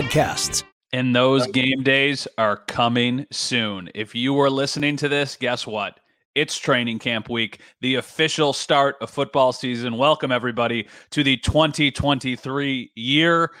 podcasts. And those game days are coming soon. If you are listening to this, guess what? It's training camp week, the official start of football season. Welcome, everybody, to the 2023 year.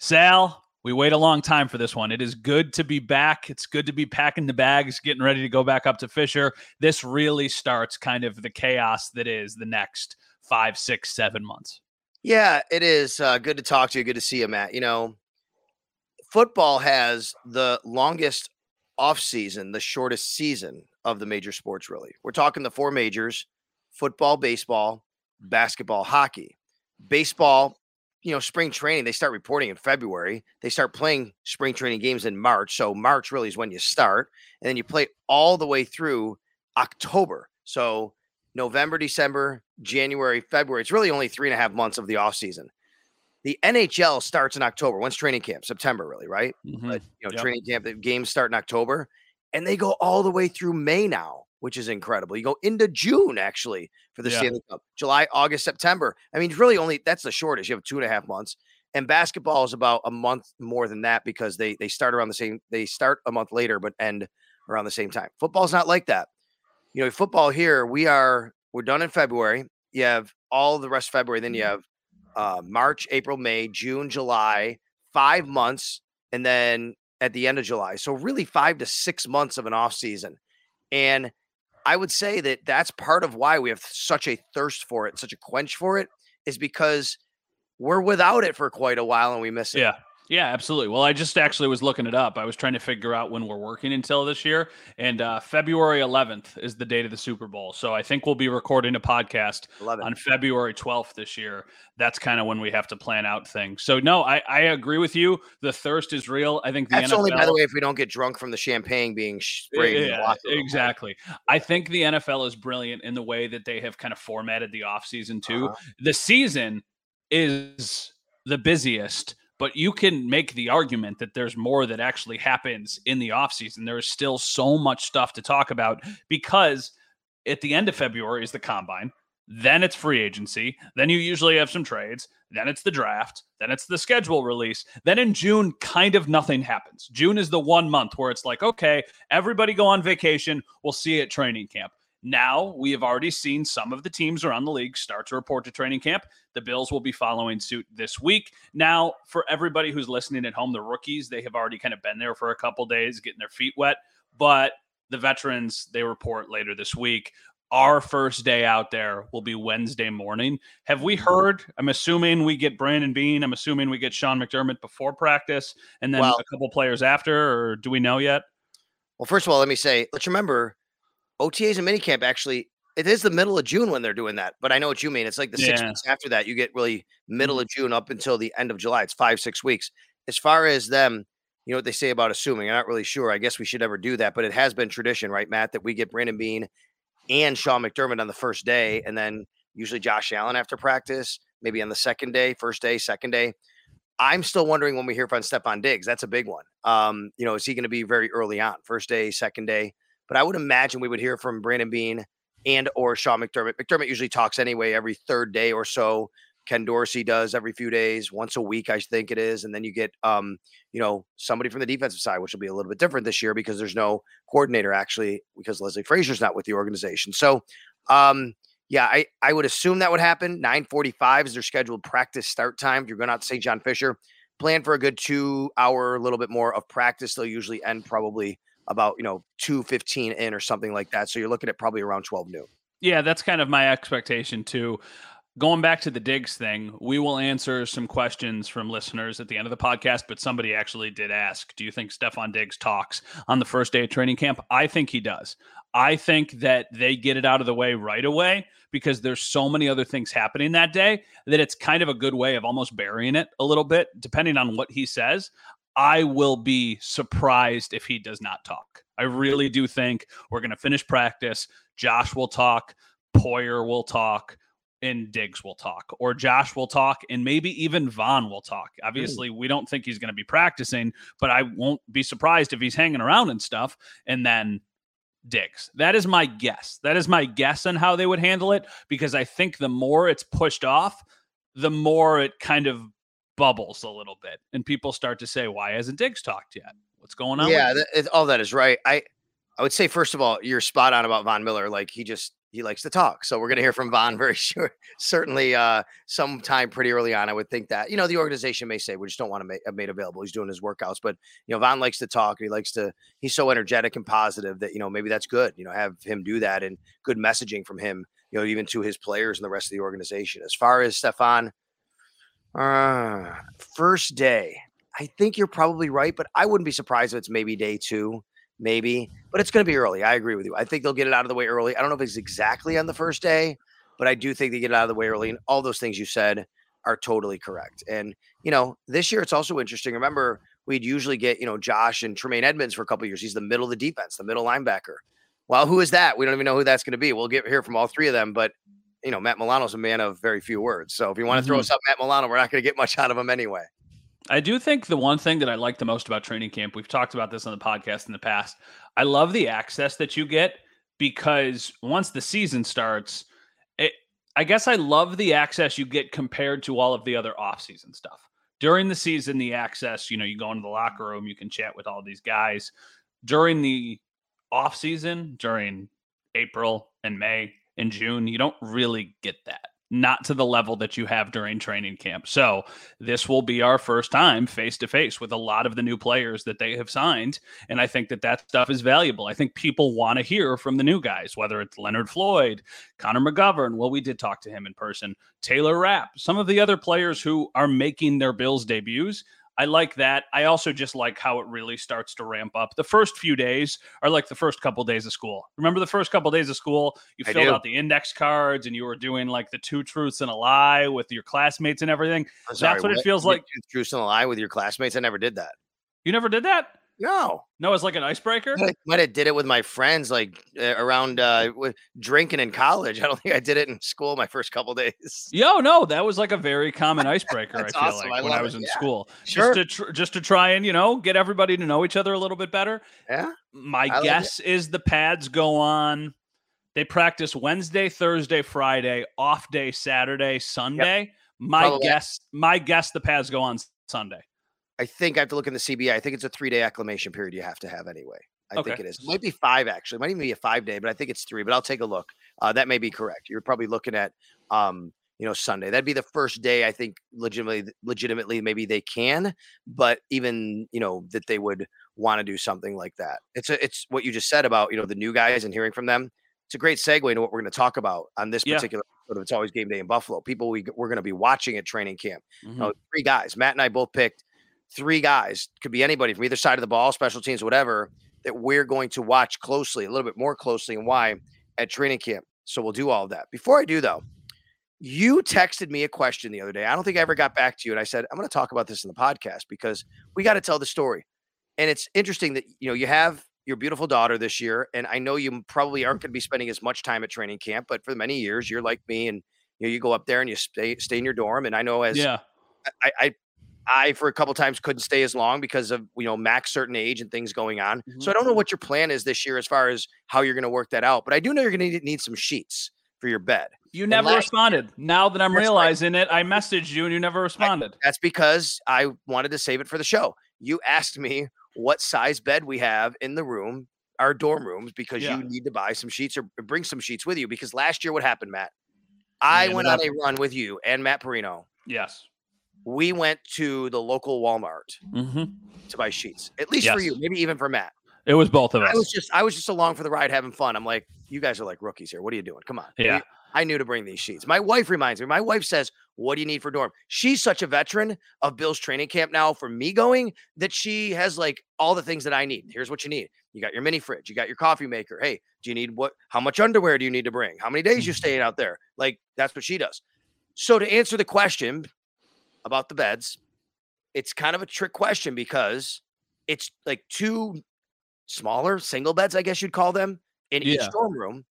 Sal, we wait a long time for this one. It is good to be back. It's good to be packing the bags, getting ready to go back up to Fisher. This really starts kind of the chaos that is the next five, six, seven months. Yeah, it is uh, good to talk to you. Good to see you, Matt. You know, football has the longest off season, the shortest season of the major sports, really. We're talking the four majors football, baseball, basketball, hockey. Baseball, you know, spring training, they start reporting in February. They start playing spring training games in March. So, March really is when you start. And then you play all the way through October. So, November, December, January, February. It's really only three and a half months of the off season. The NHL starts in October. When's training camp? September, really, right? Mm-hmm. But you know, yep. training camp, the games start in October, and they go all the way through May now, which is incredible. You go into June actually for the yeah. Stanley Cup, July, August, September. I mean, really only that's the shortest. You have two and a half months. And basketball is about a month more than that because they they start around the same. They start a month later, but end around the same time. Football's not like that. You know, football here we are. We're done in February. You have all the rest of February. Then you mm-hmm. have uh, March, April, May, June, July, five months, and then at the end of July. So really five to six months of an off season. And I would say that that's part of why we have such a thirst for it, such a quench for it, is because we're without it for quite a while and we miss it. Yeah. Yeah, absolutely. Well, I just actually was looking it up. I was trying to figure out when we're working until this year, and uh, February 11th is the date of the Super Bowl. So I think we'll be recording a podcast on February 12th this year. That's kind of when we have to plan out things. So no, I, I agree with you. The thirst is real. I think that's NFL, only by the way if we don't get drunk from the champagne being sprayed. Yeah, exactly. I think the NFL is brilliant in the way that they have kind of formatted the offseason too. Uh-huh. The season is the busiest but you can make the argument that there's more that actually happens in the offseason. There is still so much stuff to talk about because at the end of February is the combine. Then it's free agency. Then you usually have some trades. Then it's the draft. Then it's the schedule release. Then in June, kind of nothing happens. June is the one month where it's like, okay, everybody go on vacation. We'll see you at training camp. Now we have already seen some of the teams around the league start to report to training camp. The Bills will be following suit this week. Now, for everybody who's listening at home, the rookies, they have already kind of been there for a couple days getting their feet wet. But the veterans, they report later this week. Our first day out there will be Wednesday morning. Have we mm-hmm. heard? I'm assuming we get Brandon Beane. I'm assuming we get Sean McDermott before practice and then well, a couple players after, or do we know yet? Well, first of all, let me say, let's remember OTAs and minicamp actually it is the middle of June when they're doing that, but I know what you mean. It's like the yeah. six weeks after that, you get really middle mm-hmm. of June up until the end of July. It's five, six weeks. As far as them, you know what they say about assuming. I'm not really sure. I guess we should never do that, but it has been tradition, right, Matt, that we get Brandon Beane and Sean McDermott on the first day, and then usually Josh Allen after practice, maybe on the second day, first day, second day. I'm still wondering when we hear from Stefon Diggs. That's a big one. Um, you know, is he going to be very early on, first day, second day? But I would imagine we would hear from Brandon Beane and or Sean McDermott. McDermott usually talks anyway every third day or so. Ken Dorsey does every few days, once a week, I think it is. And then you get, um, you know, somebody from the defensive side, which will be a little bit different this year because there's no coordinator actually, because Leslie Frazier's not with the organization. So, um, yeah, I, I would assume that would happen. 945 is their scheduled practice start time. If you're going out to St. John Fisher, plan for a good two hour, a little bit more of practice. They'll usually end probably about you know two fifteen in or something like that. So you're looking at probably around twelve noon. Yeah, that's kind of my expectation too. Going back to the Diggs thing, we will answer some questions from listeners at the end of the podcast, but somebody actually did ask, do you think Stefon Diggs talks on the first day of training camp? I think he does. I think that they get it out of the way right away because there's so many other things happening that day that it's kind of a good way of almost burying it a little bit, depending on what he says. I will be surprised if he does not talk. I really do think we're going to finish practice. Josh will talk, Poyer will talk, and Diggs will talk, or Josh will talk, and maybe even Von will talk. Obviously, Ooh. we don't think he's going to be practicing, but I won't be surprised if he's hanging around and stuff. And then Diggs. That is my guess. That is my guess on how they would handle it because I think the more it's pushed off, the more it kind of bubbles a little bit, and people start to say, "Why hasn't Diggs talked yet? What's going on?" Yeah, that, all that is right. I I would say first of all, you're spot on about Von Miller. Like he just he likes to talk. So we're going to hear from Von very sure, certainly uh, sometime pretty early on. I would think that you know the organization may say we just don't want to make made available. He's doing his workouts, but you know Von likes to talk. He likes to. He's so energetic and positive that you know maybe that's good. You know, have him do that and good messaging from him. You know, even to his players and the rest of the organization. As far as Stefon, uh, first day, I think you're probably right, but I wouldn't be surprised if it's maybe day two maybe, but it's going to be early. I agree with you. I think they'll get it out of the way early. I don't know if it's exactly on the first day, but I do think they get it out of the way early. And all those things you said are totally correct. And, you know, this year it's also interesting. Remember, we'd usually get, you know, Josh and Tremaine Edmunds for a couple years. He's the middle of the defense, the middle linebacker. Well, who is that? We don't even know who that's going to be. We'll get hear from all three of them, but you know, Matt Milano's a man of very few words. So if you want to mm-hmm. throw us up Matt Milano, we're not going to get much out of him anyway. I do think the one thing that I like the most about training camp, we've talked about this on the podcast in the past. I love the access that you get because once the season starts, it, I guess I love the access you get compared to all of the other offseason stuff. During the season, the access, you know, you go into the locker room, you can chat with all these guys. During the offseason, during April and May and mm-hmm. June, you don't really get that not to the level that you have during training camp. So, this will be our first time face to face with a lot of the new players that they have signed. And I think that that stuff is valuable. I think people want to hear from the new guys, whether it's Leonard Floyd, Connor McGovern. Well, we did talk to him in person, Taylor Rapp, some of the other players who are making their Bills debuts. I like that. I also just like how it really starts to ramp up. The first few days are like the first couple days of school. Remember the first couple days of school? You filled out the index cards and you were doing like the two truths and a lie with your classmates and everything. Sorry, That's what, what, it feels like. Two truths and a lie with your classmates. I never did that. You never did that? No, no, it's like an icebreaker. I might have did it with my friends, like uh, around uh, with drinking in college. I don't think I did it in school my first couple days. Yo, no, that was like a very common icebreaker. I feel awesome. like I when I was it. in yeah. school, sure. just to tr- just to try and you know get everybody to know each other a little bit better. Yeah. My I guess like is the pads go on. They practice Wednesday, Thursday, Friday, off day Saturday, Sunday. Yep. My Probably. guess, my guess, the pads go on Sunday. I think I have to look in the CBA. I think it's a three day acclimation period you have to have anyway. I okay. think it is. It might be five actually. It might even be a five day, but I think it's three. But I'll take a look. Uh, that may be correct. You're probably looking at um, you know Sunday. That'd be the first day I think legitimately legitimately maybe they can, but even you know that they would want to do something like that. It's a, it's what you just said about you know the new guys and hearing from them. It's a great segue into what we're going to talk about on this yeah. particular sort of it's always game day in Buffalo. People we we're going to be watching at training camp. Mm-hmm. You know, three guys. Matt and I both picked three guys, could be anybody from either side of the ball, special teams, whatever, that we're going to watch closely, a little bit more closely, and why at training camp. So we'll do all of that. Before I do, though, you texted me a question the other day. I don't think I ever got back to you. And I said, I'm going to talk about this in the podcast because we got to tell the story. And it's interesting that, you know, you have your beautiful daughter this year. And I know you probably aren't going to be spending as much time at training camp, but for many years, you're like me and, you know, you go up there and you stay, stay in your dorm. And I know as yeah. I, I I for a couple times couldn't stay as long because of you know max certain age and things going on. Mm-hmm. So I don't know what your plan is this year as far as how you're going to work that out. But I do know you're going to need, need some sheets for your bed. You never last, responded. Now that I'm realizing right. it, I messaged you and you never responded. I, that's because I wanted to save it for the show. You asked me what size bed we have in the room, our dorm rooms, because yeah. you need to buy some sheets or bring some sheets with you. Because last year, what happened, Matt? I went on a run with you and Matt Parrino. Yes we went to the local Walmart Mm-hmm. to buy sheets. At least for you, maybe even for Matt. It was both of us. I was just I was just along for the ride, having fun. I'm like, you guys are like rookies here. What are you doing? Come on. Yeah. I knew to bring these sheets. My wife reminds me. My wife says, "What do you need for dorm?" She's such a veteran of Bill's training camp now for me going that she has like all the things that I need. Here's what you need. You got your mini fridge. You got your coffee maker. Hey, do you need what? How much underwear do you need to bring? How many days you Mm-hmm. staying out there? Like that's what she does. So to answer the question about the beds, it's kind of a trick question because it's like two smaller single beds, I guess you'd call them, in each Yeah. dorm room.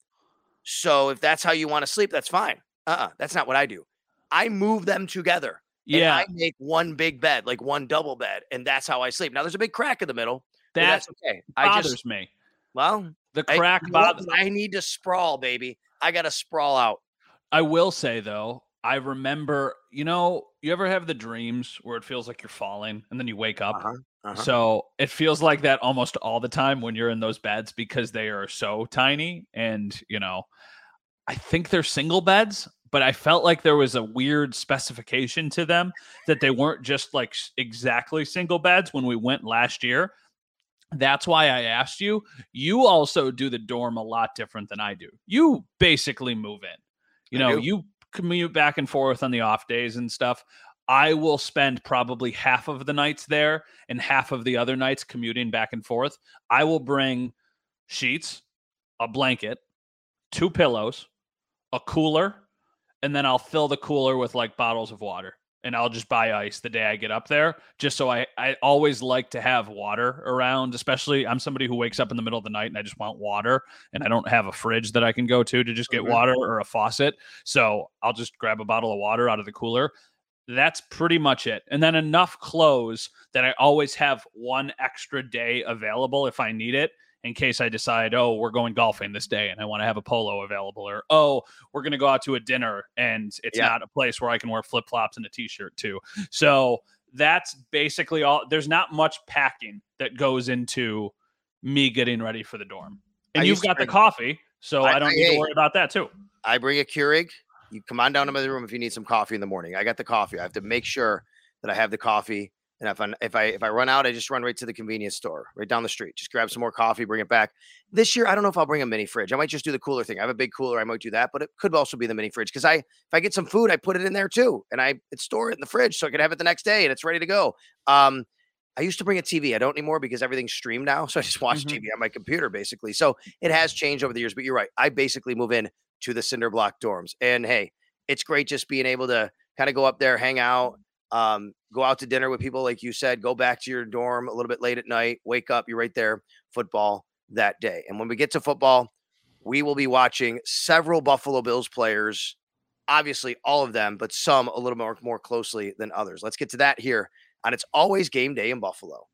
So if that's how you want to sleep, that's fine. Uh-uh, that's not what I do. I move them together. and yeah, I make one big bed, like one double bed, and that's how I sleep. Now there's a big crack in the middle. that that's okay. I bothers just me. well, The crack what? bothers. I need to sprawl, baby. I got to sprawl out. I will say though, I remember. You know, you ever have the dreams where it feels like you're falling and then you wake up? Uh-huh. Uh-huh. So it feels like that almost all the time when you're in those beds because they are so tiny. And, you know, I think they're single beds, but I felt like there was a weird specification to them that they weren't just like exactly single beds when we went last year. That's why I asked you. You also do the dorm a lot different than I do. You basically move in. You know, you commute back and forth on the off days and stuff. I will spend probably half of the nights there and half of the other nights commuting back and forth. I will bring sheets, a blanket, two pillows, a cooler, and then I'll fill the cooler with like bottles of water. And I'll just buy ice the day I get up there, just so I, I always like to have water around. Especially, I'm somebody who wakes up in the middle of the night and I just want water, and I don't have a fridge that I can go to to just get Mhm. water or a faucet. So I'll just grab a bottle of water out of the cooler. That's pretty much it. And then enough clothes that I always have one extra day available if I need it in case I decide, oh, we're going golfing this day and I want to have a polo available, or oh, we're going to go out to a dinner and it's Yeah. not a place where I can wear flip flops and a t shirt too. So that's basically all. There's not much packing that goes into me getting ready for the dorm. And I you've got the coffee, so I- I, don't I- need hey. to worry about that too. I bring a Keurig. You come on down to my room if you need some coffee in the morning. I got the coffee. I have to make sure that I have the coffee. And if I if I if I run out, I just run right to the convenience store right down the street. Just grab some more coffee, bring it back. This year, I don't know if I'll bring a mini fridge. I might just do the cooler thing. I have a big cooler. I might do that, but it could also be the mini fridge because I if I get some food, I put it in there too, and I store it in the fridge so I can have it the next day and it's ready to go. Um, I used to bring a TV. I don't anymore because everything's streamed now. So I just watch Mhm. TV on my computer basically. So it has changed over the years, but you're right. I basically move in to the cinder block dorms. And hey, it's great just being able to kind of go up there, hang out, um, go out to dinner with people, like you said, go back to your dorm a little bit late at night, wake up, you're right there, football that day. And when we get to football, we will be watching several Buffalo Bills players, obviously all of them, but some a little more, more closely than others. Let's get to that here on It's Always Game Day in Buffalo.